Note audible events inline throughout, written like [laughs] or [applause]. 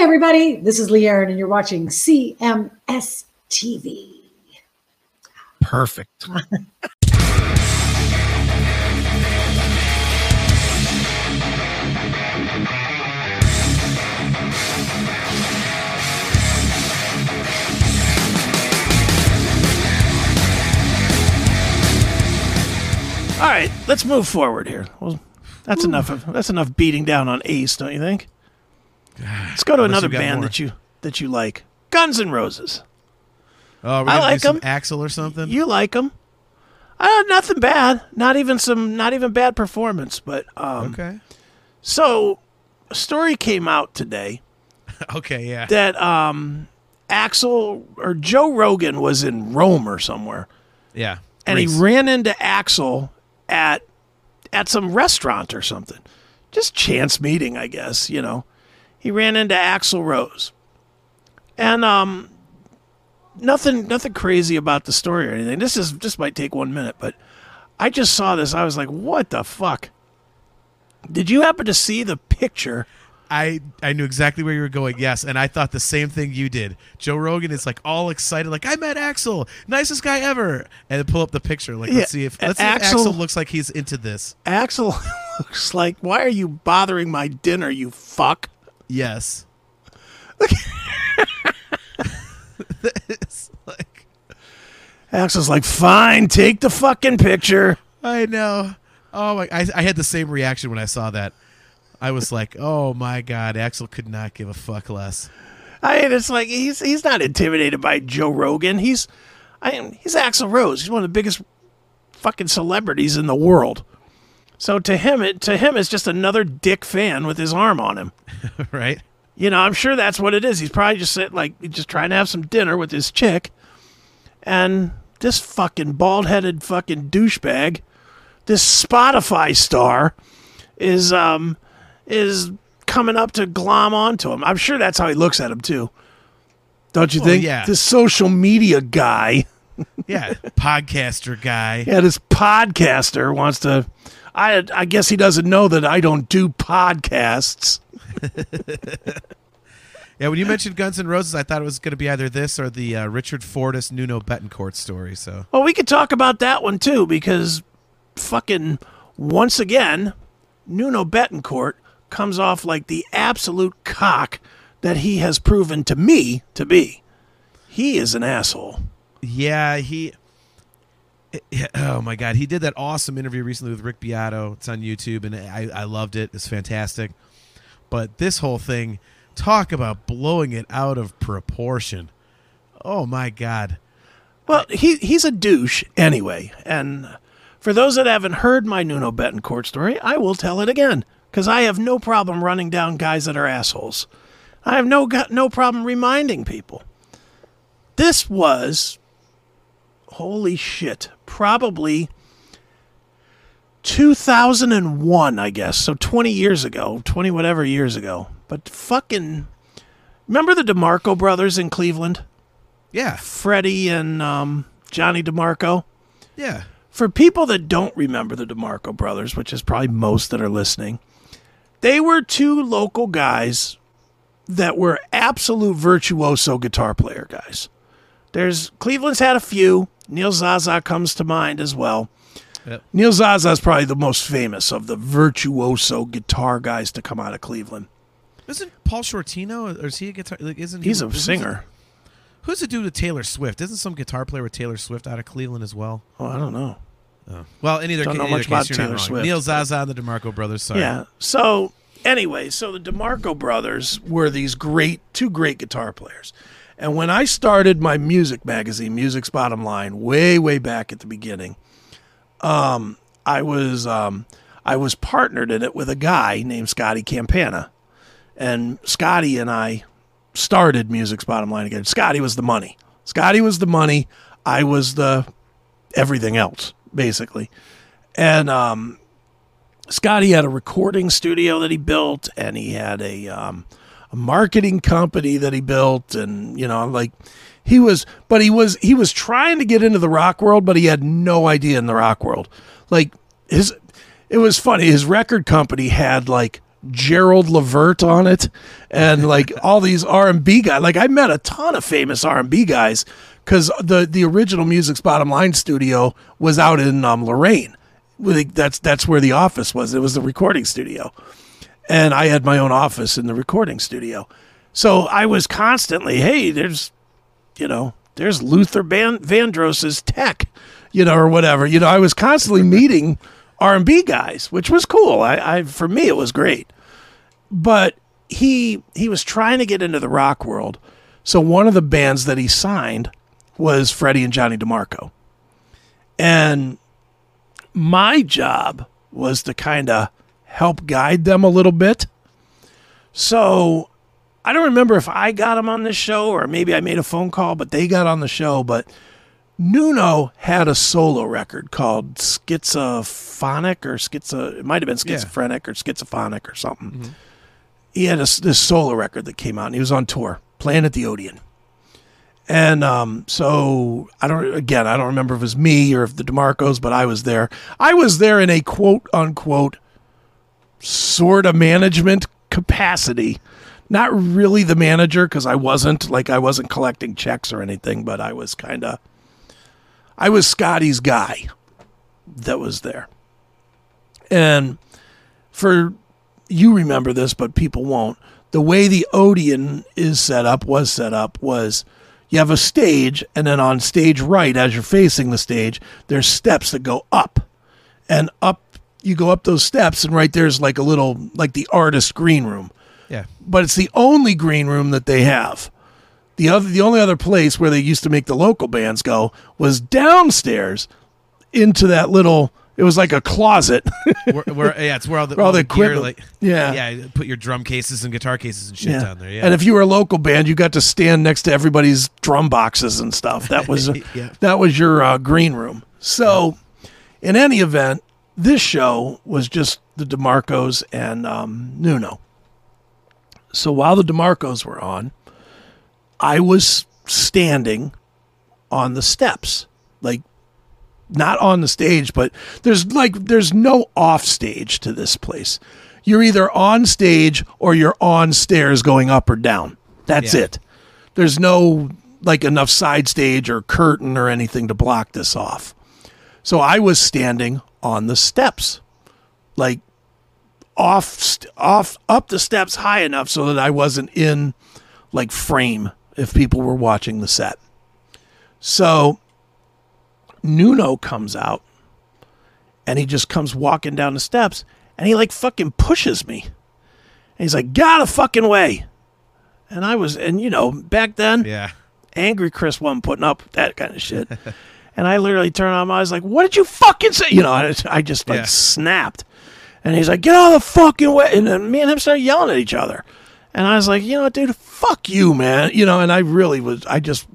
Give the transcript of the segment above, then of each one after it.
everybody, this is Lee Aaron, and you're watching CMS TV. Perfect. [laughs] All right, let's move forward here. Well, that's hmm. enough of that's enough beating down on Ace, don't you think? Let's go to Unless another band more. that you that you like. Guns N' Roses. Oh, I like do some 'em. Axl or something. You like them? Uh, nothing bad. Not even some. Not even bad performance. But um, okay. so a story came out today [laughs] Okay. Yeah. that um, Axl or Joe Rogan was in Rome or somewhere, yeah. and Greece. he ran into Axl at at some restaurant or something. Just chance meeting, I guess. You know, he ran into Axl Rose, and um, nothing nothing crazy about the story or anything. This is this might take one minute, but I just saw this. I was like, what the fuck? Did you happen to see the picture? I I knew exactly where you were going. Yes, and I thought the same thing you did. Joe Rogan is like all excited, like I met Axl, nicest guy ever, and pull up the picture. Like Yeah, let's see if let's see if Axl- Axl looks like he's into this. Axl [laughs] looks like, why are you bothering my dinner, you fuck? Yes. it's like Axl's like, fine, take the fucking picture. I know. Oh my! I, I had the same reaction when I saw that. I was like, "Oh my god, Axl could not give a fuck less." I mean, it's like he's he's not intimidated by Joe Rogan. He's I mean, he's Axl Rose. He's one of the biggest fucking celebrities in the world. So to him, it to him, it's just another dick fan with his arm on him. [laughs] right? You know, I'm sure that's what it is. He's probably just sitting, like just trying to have some dinner with his chick, and this fucking bald headed fucking douchebag, this Spotify star, is um is coming up to glom onto him. I'm sure that's how he looks at him too. Don't you Well, think? yeah. This social media guy, [laughs] Yeah, podcaster guy. yeah, this podcaster wants to. I I guess he doesn't know that I don't do podcasts. [laughs] Yeah, when you mentioned Guns N' Roses, I thought it was going to be either this or the uh, Richard Fortus Nuno Bettencourt story. So Well, we could talk about that one too because fucking once again, Nuno Bettencourt comes off like the absolute cock that he has proven to me to be. He is an asshole. yeah, he. Yeah, Oh my God, he did that awesome interview recently with Rick Beato. It's on YouTube, and I, I loved it. It's fantastic. But this whole thing, talk about blowing it out of proportion. Oh my God. Well, he he's a douche anyway. And for those that haven't heard my Nuno Bettencourt story, I will tell it again because I have no problem running down guys that are assholes. I have no no problem reminding people. This was holy shit, probably 2001, I guess. So 20 years ago, 20 whatever years ago. But fucking remember the DeMarco brothers in Cleveland? Yeah, Freddie and um, Johnny DeMarco. yeah. For people that don't remember the DeMarco brothers, which is probably most that are listening, they were two local guys that were absolute virtuoso guitar player guys. There's Cleveland's had a few. Neil Zaza comes to mind as well. Yep. Neil Zaza is probably the most famous of the virtuoso guitar guys to come out of Cleveland. Isn't Paul Shortino, or is he a guitar? Like, isn't he? He's a singer. Who's the dude with Taylor Swift? Isn't some guitar player with Taylor Swift out of Cleveland as well? Oh, I don't know. Oh. Well, in either, Don't ca- know either much case, about you're not Taylor wrong. Swift, Neil Zaza and the DeMarco brothers. Sorry. Yeah. So anyway, so the DeMarco brothers were these great, two great guitar players. And when I started my music magazine, Music's Bottom Line, way, way back at the beginning, um, I was um, I was partnered in it with a guy named Scotty Campana, and Scotty and I started Music's Bottom Line again. Scotty was the money. Scotty was the money. I was the everything else, basically. And um, Scotty had a recording studio that he built, and he had a um, a marketing company that he built, and you know, like he was, but he was he was trying to get into the rock world, but he had no idea in the rock world. Like his, it was funny. His record company had like Gerald Levert on it, and like [laughs] all these R and B guys. Like I met a ton of famous R and B guys because the the original Music's Bottom Line studio was out in um, Lorain. That's that's where the office was. It was the recording studio, and I had my own office in the recording studio. So I was constantly, hey, there's, you know, there's Luther Van- Vandross's tech, you know, or whatever. You know, I was constantly [laughs] meeting R and B guys, which was cool. I, I for me it was great. But he he was trying to get into the rock world. So one of the bands that he signed was Freddie and Johnny DeMarco. And my job was to kind of help guide them a little bit. So I don't remember if I got them on this show or maybe I made a phone call, but they got on the show. But Nuno had a solo record called Schizophonic or Schizo. It might have been Schizophrenic or Schizophonic or something. He had a, this solo record that came out, and he was on tour playing at the Odeon. And um, so I don't. Again, I don't remember if it was me or if the Demarcos, but I was there. I was there in a quote unquote sort of management capacity. Not really the manager because I wasn't like I wasn't collecting checks or anything, but I was kind of. I was Scotty's guy that was there. And for you remember this, but people won't. The way the Odeon is set up was set up was you have a stage, and then on stage right, as you're facing the stage, there's steps that go up, and up you go up those steps, and right there's like a little like the artist green room, Yeah. but it's the only green room that they have. The other, the only other place where they used to make the local bands go was downstairs into that little. It was like a closet. [laughs] where, where, yeah, it's where all the, Where all the gear, equipment- like, Yeah. yeah, put your drum cases and guitar cases and shit down there. Yeah, And if you were a local band, you got to stand next to everybody's drum boxes and stuff. That was [laughs] Yeah. that was your uh, green room. So, in any event, this show was just the Demarcos and um, Nuno. So while the Demarcos were on, I was standing on the steps, like not on the stage, but there's like there's no off stage to this place. You're either on stage or you're on stairs going up or down. That's Yeah. it. There's no like enough side stage or curtain or anything to block this off. So I was standing on the steps, like off, st- off, up the steps high enough so that I wasn't in like frame if people were watching the set. So Nuno comes out and he just comes walking down the steps and he like fucking pushes me. And he's like, "Got a fucking way." And I was, and you know, back then, yeah, angry Chris wasn't putting up with that kind of shit. [laughs] and I literally turned on. I was like, "What did you fucking say?" You know, I, I just like Yeah. snapped. And he's like, "Get out of the fucking way!" And then me and him started yelling at each other. And I was like, "You know, what, dude, fuck you, man." You know, and I really was. I just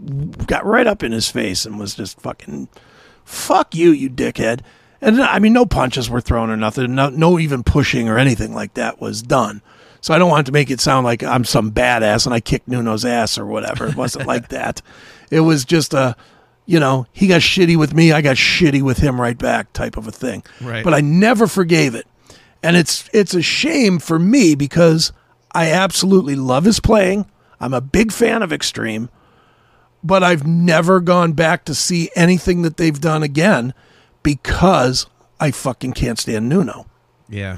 got right up in his face and was just fucking, "Fuck you, you dickhead." And I mean, no punches were thrown or nothing. No, no even pushing or anything like that was done. So I don't want to make it sound like I'm some badass and I kicked Nuno's ass or whatever. It wasn't like [laughs] that. It was just a, you know, he got shitty with me, I got shitty with him right back type of a thing. Right. But I never forgave it. And it's it's a shame for me because I absolutely love his playing. I'm a big fan of Extreme, but I've never gone back to see anything that they've done again because I fucking can't stand Nuno. yeah.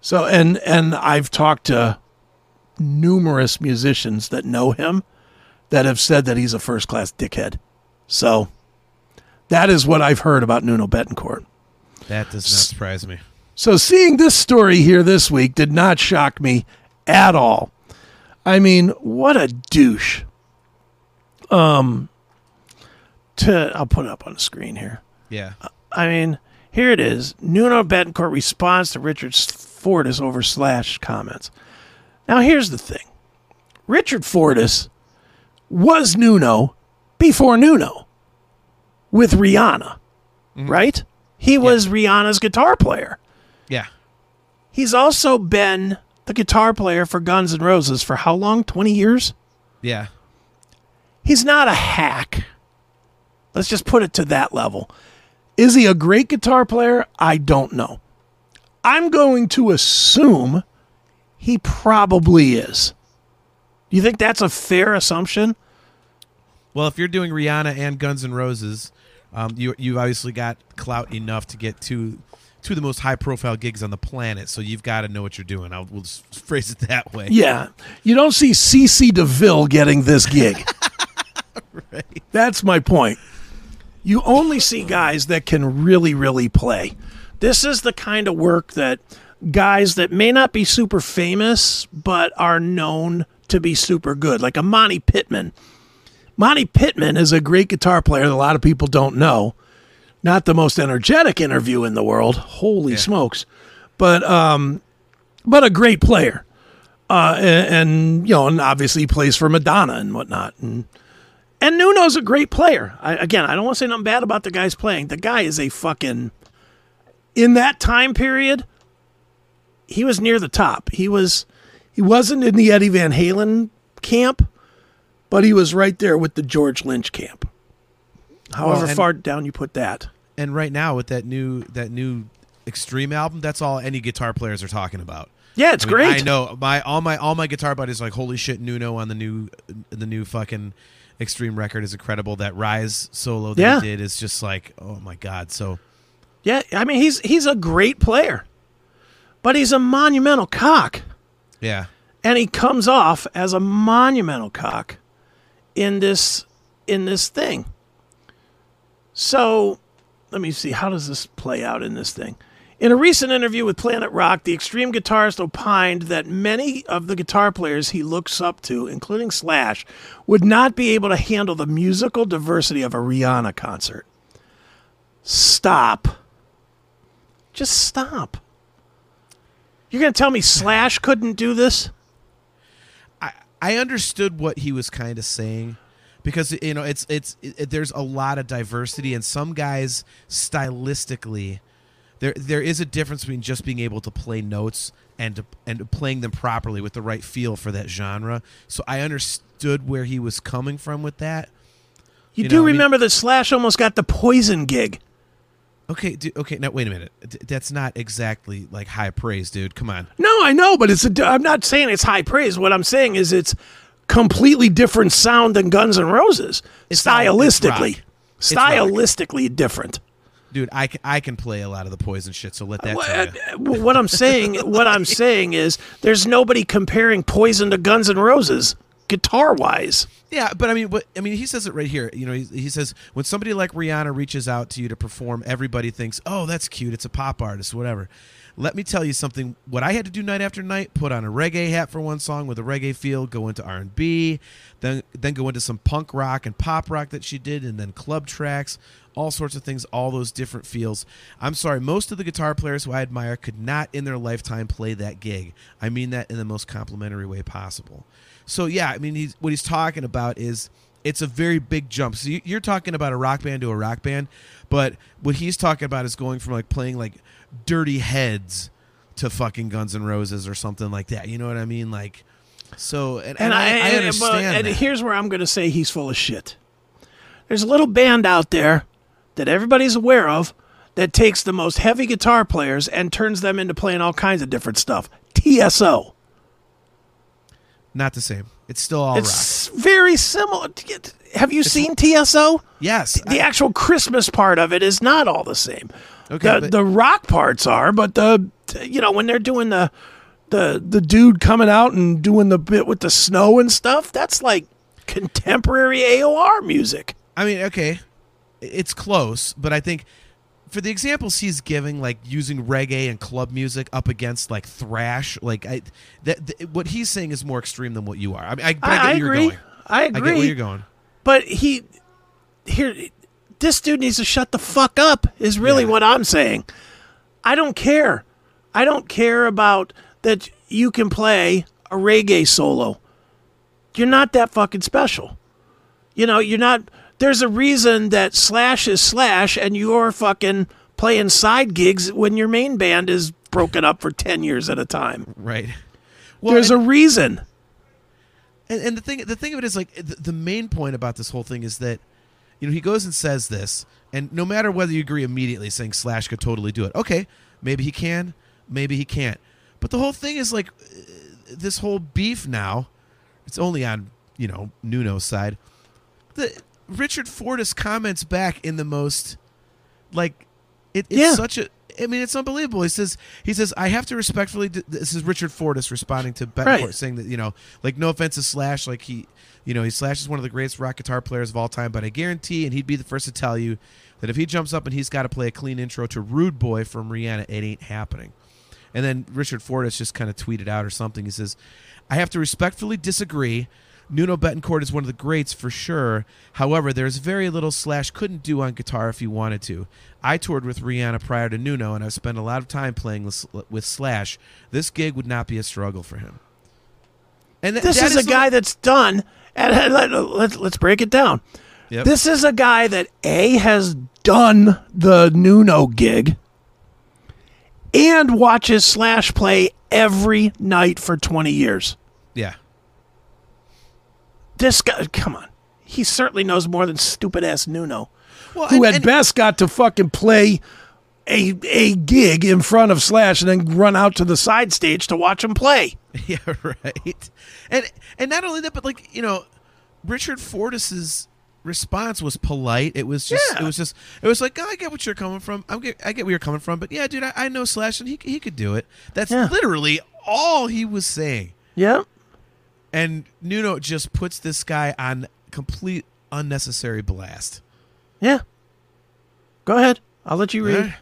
So and and I've talked to numerous musicians that know him that have said that he's a first class dickhead. So that is what I've heard about Nuno Bettencourt. That does not surprise me. So seeing this story here this week did not shock me at all. I mean, what a douche. Um to I'll put it up on the screen here. Yeah, I mean, here it is. Nuno Bettencourt responds to Richard Fortus over Slash comments. Now, here's the thing Richard Fortus was Nuno before Nuno with Rihanna, mm-hmm. right? He was Rihanna's guitar player. yeah, He's also been the guitar player for Guns N' Roses for how long? 20 years? yeah. He's not a hack. Let's just put it to that level. Is he a great guitar player? I don't know. I'm going to assume He probably is. Do you think that's a fair assumption? Well, if you're doing Rihanna and Guns N' Roses, um, you you've obviously got clout enough to get two two of the most high profile gigs on the planet. So you've got to know what you're doing. I'll we'll just [laughs] phrase it that way. Yeah. You don't see CC DeVille getting this gig. [laughs] Right. That's my point. You only see guys that can really, really play. This is the kind of work that guys that may not be super famous, but are known to be super good, like a Monte Pittman. Monte Pittman is a great guitar player that a lot of people don't know. Not the most energetic interview in the world. Holy smokes. But um but a great player. Uh and, and you know, and obviously he plays for Madonna and whatnot. And and Nuno's a great player. I, again, I don't want to say nothing bad about the guy's playing. The guy is a fucking. In that time period, he was near the top. He was, he wasn't in the Eddie Van Halen camp, but he was right there with the George Lynch camp. However Well, far down you put that. And right now with that new that new Extreme album, that's all any guitar players are talking about. Yeah, it's I mean, great. I know my all my all my guitar buddies are like holy shit Nuno on the new the new fucking Extreme record is incredible. That Rise solo that Yeah. he did is just like oh my god. So Yeah, I mean he's he's a great player, but he's a monumental cock. yeah, and he comes off as a monumental cock in this in this thing. So, let me see how does this play out in this thing. In a recent interview with Planet Rock, the extreme guitarist opined that many of the guitar players he looks up to, including Slash, would not be able to handle the musical diversity of a Rihanna concert. Stop. Just stop. You're going to tell me Slash couldn't do this? I understood what he was kind of saying because you know it's it's it, there's a lot of diversity and some guys stylistically there there is a difference between just being able to play notes and and playing them properly with the right feel for that genre. So I understood where he was coming from with that. You, You do know, I mean- remember that Slash almost got the poison gig. Okay, du- okay, now wait a minute. D- That's not exactly like high praise, dude. Come on. No, I know, but it's a, I'm not saying it's high praise. What I'm saying is it's completely different sound than Guns N' Roses. It's stylistically. It's stylistically different. Dude, I, I can play a lot of the poison shit, so let that What, you. Uh, what I'm saying, what I'm [laughs] saying is, there's nobody comparing Poison to Guns N' Roses, guitar wise. Yeah, but I mean, I mean, he says it right here. You know, he, he says when somebody like Rihanna reaches out to you to perform, everybody thinks, "Oh, that's cute. It's a pop artist, whatever." Let me tell you something. What I had to do night after night: put on a reggae hat for one song with a reggae feel, go into R and B, then then go into some punk rock and pop rock that she did, and then club tracks, all sorts of things, all those different feels. I'm sorry, most of the guitar players who I admire could not in their lifetime play that gig. I mean that in the most complimentary way possible. So yeah, I mean, he's, what he's talking about is it's a very big jump. So you- you're talking about a rock band to a rock band, but what he's talking about is going from like playing like Dirty Heads to fucking Guns N' Roses or something like that. You know what I mean? Like, so and, and, I, I and- understand. and that. here's where I'm going to say he's full of shit. There's a little band out there that everybody's aware of that takes the most heavy guitar players and turns them into playing all kinds of different stuff. TSO. Not the same. It's still all rock. it's very similar. Have you seen TSO? Yes, The actual Christmas part of it is not all the same. Okay, the, but- the rock parts are, but the you know when they're doing the the the dude coming out and doing the bit with the snow and stuff, that's like contemporary AOR music. I mean, okay, it's close, but I think for the examples he's giving, like using reggae and club music up against like thrash, like I, that th- what he's saying is more extreme than what you are. I mean, I, I, get I, where you're agree. going. I I get agree. where you're going. But he here this dude needs to shut the fuck up is really Yeah. what I'm saying. I don't care. I don't care about that you can play a reggae solo. You're not that fucking special. You know, you're not there's a reason that Slash is Slash and you're fucking playing side gigs when your main band is broken up for 10 years at a time. Right. Well, There's and, a reason. and, and the thing the thing of it is like the, the main point about this whole thing is that you know he goes and says this and no matter whether you agree immediately saying slash could totally do it okay maybe he can maybe he can't but the whole thing is like uh, this whole beef now, it's only on you know Nuno's side. The Richard Fortus comments back in the most like it, it's Yeah. such a. I mean, it's unbelievable. He says, "He says I have to respectfully." This is Richard Fortus responding to Bettencourt, Right. saying that you know, like, no offense to Slash, like he, you know, he Slash is one of the greatest rock guitar players of all time, but I guarantee, and he'd be the first to tell you that if he jumps up and he's got to play a clean intro to "Rude Boy" from Rihanna, it ain't happening. And then Richard Fortus just kind of tweeted out or something. He says, I have to respectfully disagree. Nuno Bettencourt is one of the greats for sure. However, there's very little Slash couldn't do on guitar if he wanted to. I toured with Rihanna prior to Nuno, and I've spent a lot of time playing with, Slash. This gig would not be a struggle for him. And th- This that is a guy that's done, and let, let's let's break it down. Yep. This is a guy that a has done the Nuno gig, and watches Slash play every night for twenty years. yeah. This guy, come on, he certainly knows more than stupid ass Nuno, Well, who and- at and- best got to fucking play a a gig in front of Slash and then run out to the side stage to watch him play. [laughs] Yeah, right. And and not only that, but like you know, Richard Fortus's response was polite. It was just Yeah. it was just it was like oh, I get what you're coming from. I'm get, I get where you're coming from, but yeah, dude, I, I know Slash and he he could do it. That's Yeah. literally all he was saying. Yeah. And Nuno just puts this guy on complete unnecessary blast. Yeah. Go ahead. I'll let you read.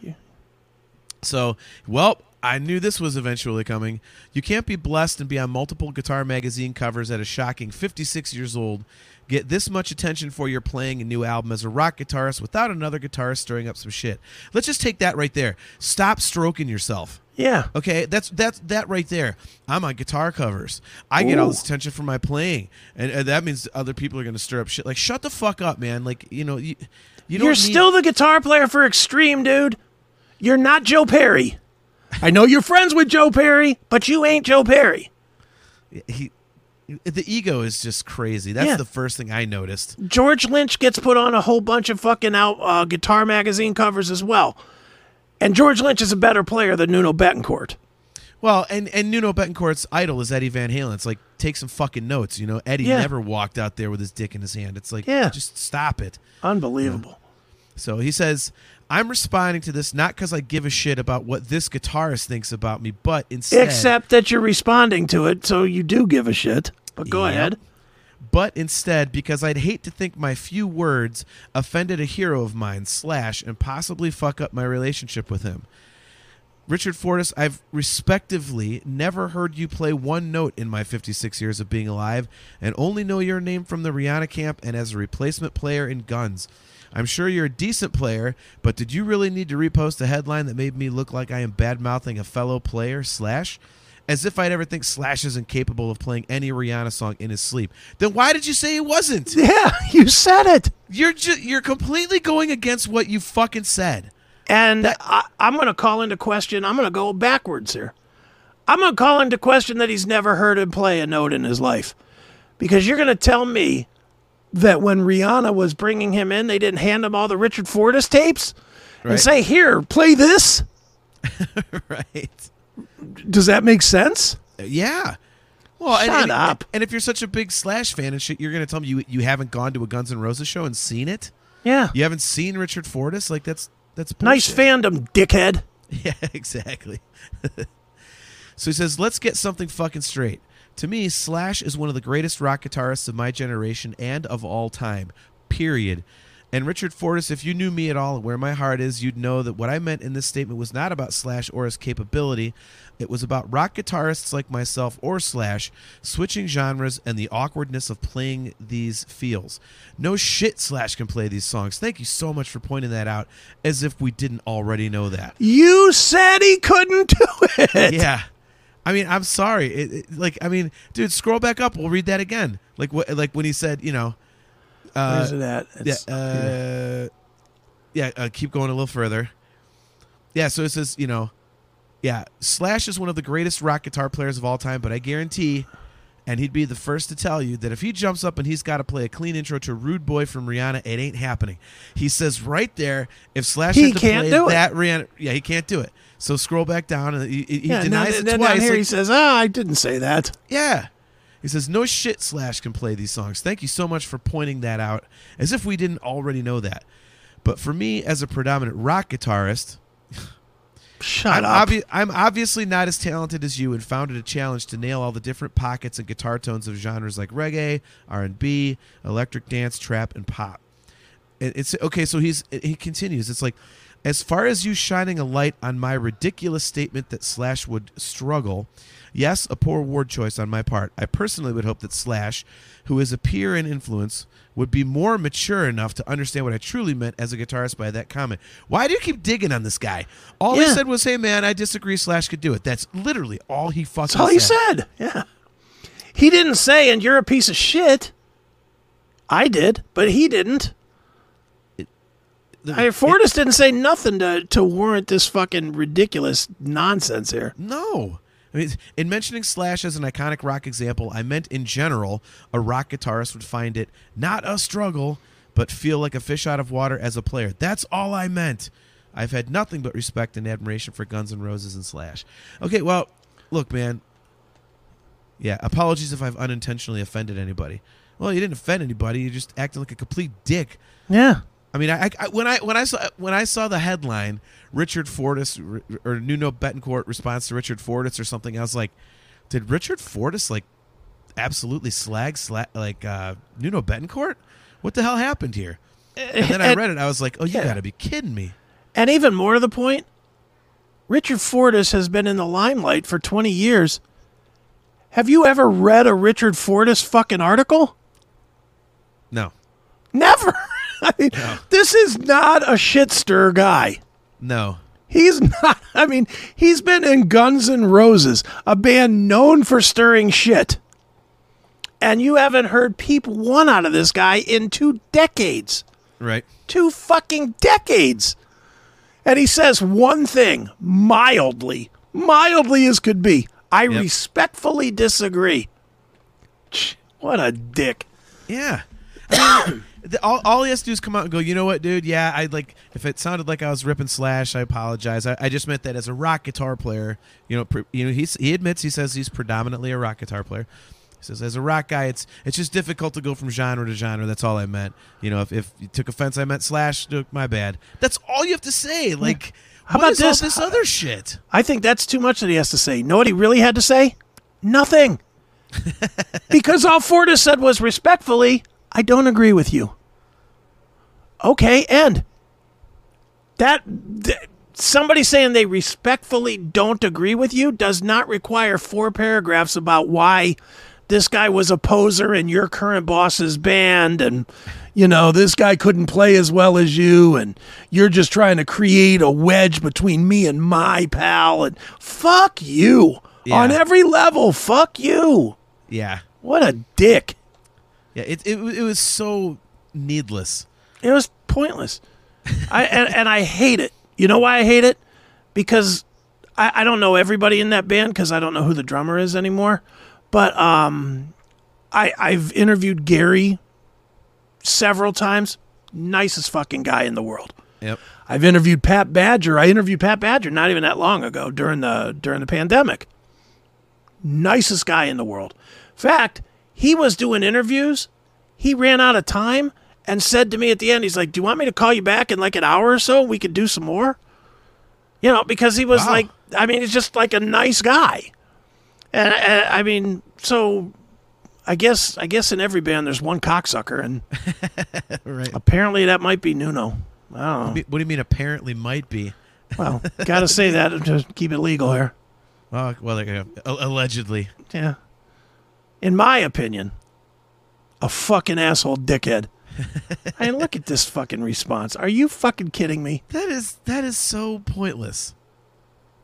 So, well, I knew this was eventually coming. You can't be blessed and be on multiple guitar magazine covers at a shocking 56 years old, get this much attention for your playing a new album as a rock guitarist without another guitarist stirring up some shit. Let's just take that right there. Stop stroking yourself. Yeah. Okay, that's that's that right there. I'm on guitar covers. I get all this attention from my playing, and, and that means other people are going to stir up shit. Like, shut the fuck up, man. Like, you know, you, you don't You're need- still the guitar player for Extreme, dude. You're not Joe Perry. [laughs] I know you're friends with Joe Perry, but you ain't Joe Perry. he the ego is just crazy. That's Yeah. the first thing I noticed. George Lynch gets put on a whole bunch of fucking out uh, guitar magazine covers as well. And George Lynch is a better player than Nuno Bettencourt. Well, and and Nuno Bettencourt's idol is Eddie Van Halen. It's like take some fucking notes. You know, Eddie Yeah. never walked out there with his dick in his hand. It's like, Yeah. just stop it. Unbelievable. So he says, I'm responding to this not because I give a shit about what this guitarist thinks about me, but instead, Except that you're responding to it, so you do give a shit. But go Yep. ahead. But instead because I'd hate to think my few words offended a hero of mine, slash, and possibly fuck up my relationship with him. Richard Fortus, I've respectively never heard you play one note in my 56 years of being alive, and only know your name from the Rihanna camp and as a replacement player in Guns. I'm sure you're a decent player, but did you really need to repost a headline that made me look like I am bad mouthing a fellow player? Slash, as if I'd ever think Slash is incapable of playing any Rihanna song in his sleep. Then why did you say he wasn't? [laughs] Yeah, you said it. You're ju- you're completely going against what you fucking said. And I, I'm going to call into question. I'm going to go backwards here. I'm going to call into question that he's never heard him play a note in his life, because you're going to tell me that when Rihanna was bringing him in, they didn't hand him all the Richard Fortus tapes Right. and say, "Here, play this." [laughs] right. Does that make sense? Yeah. Well, and, Shut and, up. And if you're such a big Slash fan and shit, you're going to tell me you you haven't gone to a Guns N' Roses show and seen it. Yeah. You haven't seen Richard Fortus. Like that's that's Nice fandom, dickhead. [laughs] Yeah, exactly. [laughs] so he says, let's get something fucking straight. To me, Slash is one of the greatest rock guitarists of my generation and of all time. Period. And Richard Fortus, if you knew me at all and where my heart is, you'd know that what I meant in this statement was not about Slash or his capability. It was about rock guitarists like myself or Slash switching genres and the awkwardness of playing these feels. No shit, Slash can play these songs. Thank you so much for pointing that out, as if we didn't already know that. You said he couldn't do it. Yeah. I mean, I'm sorry. It, it- like, I mean, dude, scroll back up. We'll read that again. Like, what? Like when he said, you know, uh, Where's it at? yeah, uh, yeah. Uh, keep going a little further. Yeah. So it says, you know, yeah, Slash is one of the greatest rock guitar players of all time, but I guarantee, And he'd be the first to tell you that if he jumps up and he's got to play a clean intro to "Rude Boy" from Rihanna, it ain't happening. He says right there, if Slash He had to can't play do it. that Rihanna, yeah, he can't do it. So scroll back down, and he, he yeah, denies now, it then twice. down here like- he says, "Ah, I didn't say that." yeah. He says, No shit, Slash can play these songs. Thank you so much for pointing that out, as if we didn't already know that. But for me, as a predominant rock guitarist, Shut I'm, up. obvi- I'm obviously not as talented as you and found it a challenge to nail all the different pockets and guitar tones of genres like reggae, R&B, electric dance, trap, and pop. It- It's okay. So he's he continues. It's like, as far as you shining a light on my ridiculous statement that Slash would struggle, yes, a poor word choice on my part. I personally would hope that Slash, who is a peer in influence, would be more mature enough to understand what I truly meant as a guitarist by that comment. Why do you keep digging on this guy? All he said was, "Hey man, I disagree. Slash could do it." That's literally all he fucking That's all he said. Yeah. He didn't say, and you're a piece of shit. I did, but he didn't. The- I, Fortus didn't say nothing to, to warrant this fucking ridiculous nonsense here. No. I mean, in mentioning Slash as an iconic rock example, I meant in general, a rock guitarist would find it not a struggle, but feel like a fish out of water as a player. That's all I meant. I've had nothing but respect and admiration for Guns N' Roses and Slash. Okay, well, look, man. Yeah, apologies if I've unintentionally offended anybody. Well, you didn't offend anybody. You just acted like a complete dick. Yeah. I mean, I, I when I when I saw when I saw the headline, Richard Fortus or Nuno Bettencourt responds to Richard Fortus or something, I was like, did Richard Fortus like absolutely slag sla- like uh, Nuno Bettencourt? What the hell happened here? And then I read it, I was like, oh, you yeah. got to be kidding me! And even more to the point, Richard Fortus has been in the limelight for 20 years. Have you ever read a Richard Fortus fucking article? No, Never. [laughs] I mean, this is not a shit stir guy. no, He's [laughs] not. I mean, he's been in Guns N' Roses, a band known for stirring shit. And you haven't heard peep one out of this guy in two decades. right? Two fucking decades. And he says one thing mildly, mildly as could be. I Yep. respectfully disagree. What a dick. Yeah. I mean, the, all, all he has to do is come out and go, you know what, dude? Yeah, I like, if it sounded like I was ripping Slash, I apologize. I, I just meant that as a rock guitar player, you know, pre, you know, he's, he admits, he says he's predominantly a rock guitar player. He says, as a rock guy, it's it's just difficult to go from genre to genre. That's all I meant. You know, if, if you took offense, I meant Slash. My bad. That's all you have to say. Like, How about this? this other shit? I think that's too much that he has to say. Know what he really had to say? Nothing. [laughs] because all Fortus said was respectfully, I don't agree with you. Okay, and That th- somebody saying they respectfully don't agree with you does not require four paragraphs about why this guy was a poser in your current boss's band and you know this guy couldn't play as well as you and you're just trying to create a wedge between me and my pal and fuck you Yeah. on every level fuck you Yeah. what a dick Yeah. It, it, it was so needless. It was pointless. I and, and I hate it. You know why I hate it? Because I, I don't know everybody in that band because I don't know who the drummer is anymore. But um, I I've interviewed Gary several times. Nicest fucking guy in the world. Yep. I've interviewed Pat Badger. I interviewed Pat Badger not even that long ago during the during the pandemic. Nicest guy in the world. Fact, he was doing interviews. He ran out of time and said to me at the end, he's like, "Do you want me to call you back in like an hour or so? We could do some more." You know, because he was Wow. like, I mean, he's just like a nice guy. And, and I mean, so I guess I guess in every band there's one cocksucker, and [laughs] Right. apparently that might be Nuno. I don't know. What do you mean? Apparently, might be. Well, gotta say that [laughs] to keep it legal here. Oh, well, there you go. Allegedly. Yeah. In my opinion, a fucking asshole dickhead. Mean, look at this fucking response. Are you fucking kidding me? That is that is so pointless.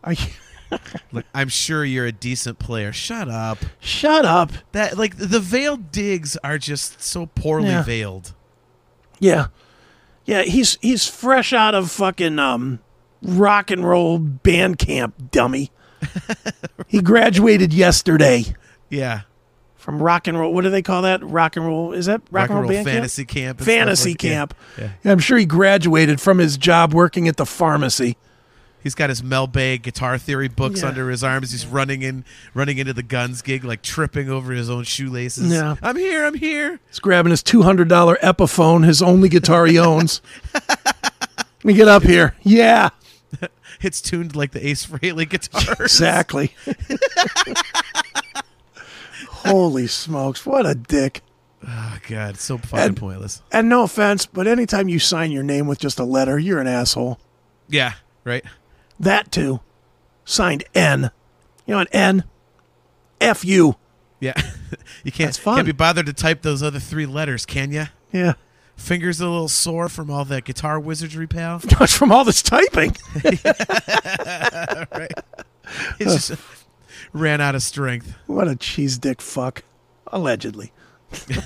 Are you? [laughs] Look, I'm sure you're a decent player. Shut up. Shut up. That like the veiled digs are just so poorly Yeah. veiled. Yeah. Yeah, he's he's fresh out of fucking um rock and roll band camp, dummy. [laughs] he graduated yesterday. Yeah. From rock and roll. What do they call that? Rock and roll. Is that rock, Rock and roll band fantasy camp. and stuff Fantasy like- yeah. camp. Yeah. I'm sure he graduated from his job working at the pharmacy. He's got his Mel Bay guitar theory books Yeah. under his arms. He's running in, running into the guns gig, like tripping over his own shoelaces. Yeah. I'm here. I'm here. He's grabbing his $200 Epiphone, his only guitar he owns. [laughs] Let me get up here. Yeah, [laughs] It's tuned like the Ace Frehley guitars. exactly. [laughs] Holy smokes, what a dick. Oh God, so fucking And- pointless. And no offense, but anytime you sign your name with just a letter, you're an asshole. Yeah. Right. That too. Signed N. You know an N? F U. Yeah. [laughs] you can't. Can't be bothered to type those other three letters, can you? Yeah. Fingers a little sore from all that guitar wizardry, pal. [laughs] From all this typing. [laughs] right. It's just ran out of strength. What a cheese dick fuck. Allegedly. [laughs]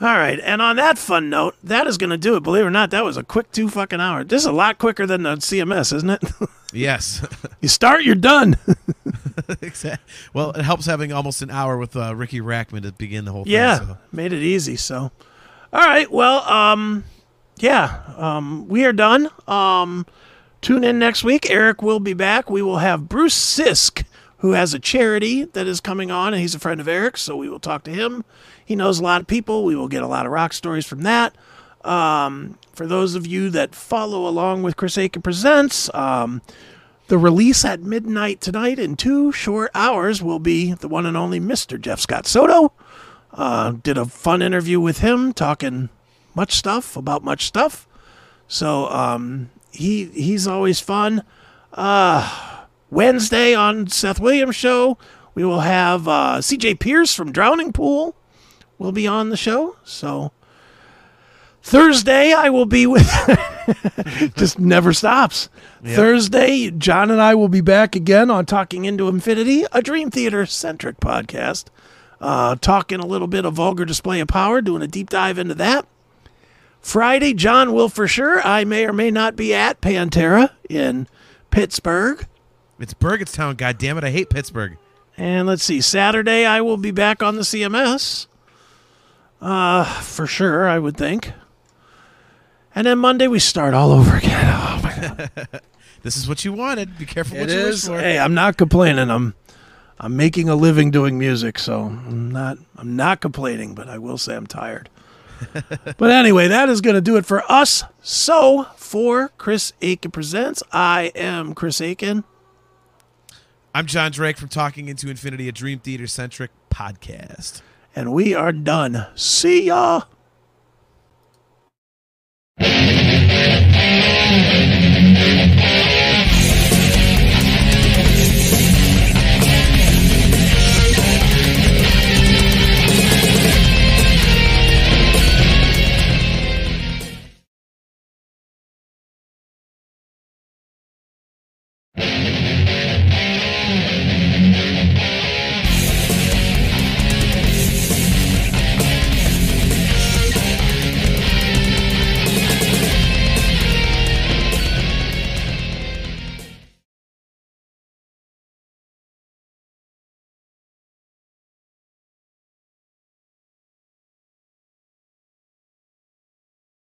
All right, and on that fun note, that is going to do it. Believe it or not, that was a quick two fucking hour. This is a lot quicker than the CMS, isn't it? [laughs] Yes. you start, you're done. [laughs] exactly. Well, it helps having almost an hour with uh, Riki Rachtman to begin the whole thing. yeah, so. made it easy. So, all right, well, um, yeah, um, we are done. Um, tune in next week. Eric will be back. We will have Bruce Sisk, who has a charity that is coming on, and he's a friend of Eric's, so we will talk to him. He knows a lot of people. We will get a lot of rock stories from that. Um, for those of you that follow along with Chris Akin Presents, um, the release at midnight tonight in two short hours will be the one and only Mr. Jeff Scott Soto. Uh, did a fun interview with him, talking much stuff about much stuff. So um, he he's always fun. Uh, Wednesday on Seth Williams show, we will have uh, C.J. Pierce from Drowning Pool will be on the show. So Thursday I will be with. [laughs] just never stops. Thursday, Jon and I will be back again on Talking Into Infinity, a Dream Theater centric podcast. Uh, talking a little bit of vulgar display of power, doing a deep dive into that. Friday, Jon will for sure. I may or may not be at Pantera in Pittsburgh. It's Burgettstown. God damn it! I hate Pittsburgh. And let's see, Saturday I will be back on the CMS. Uh, for sure, I would think. And then Monday we start all over again. [laughs] Oh my god. [laughs] This is what you wanted. Be careful what It you is. wish for. Hey, I'm not complaining. I'm I'm making a living doing music, so I'm not I'm not complaining, but I will say I'm tired. [laughs] but anyway, that is going to do it for us. So, for Chris Akin Presents, I am Chris Akin. I'm Jon Drake from Talking Into Infinity, a Dream Theater centric podcast. and we are done. See ya.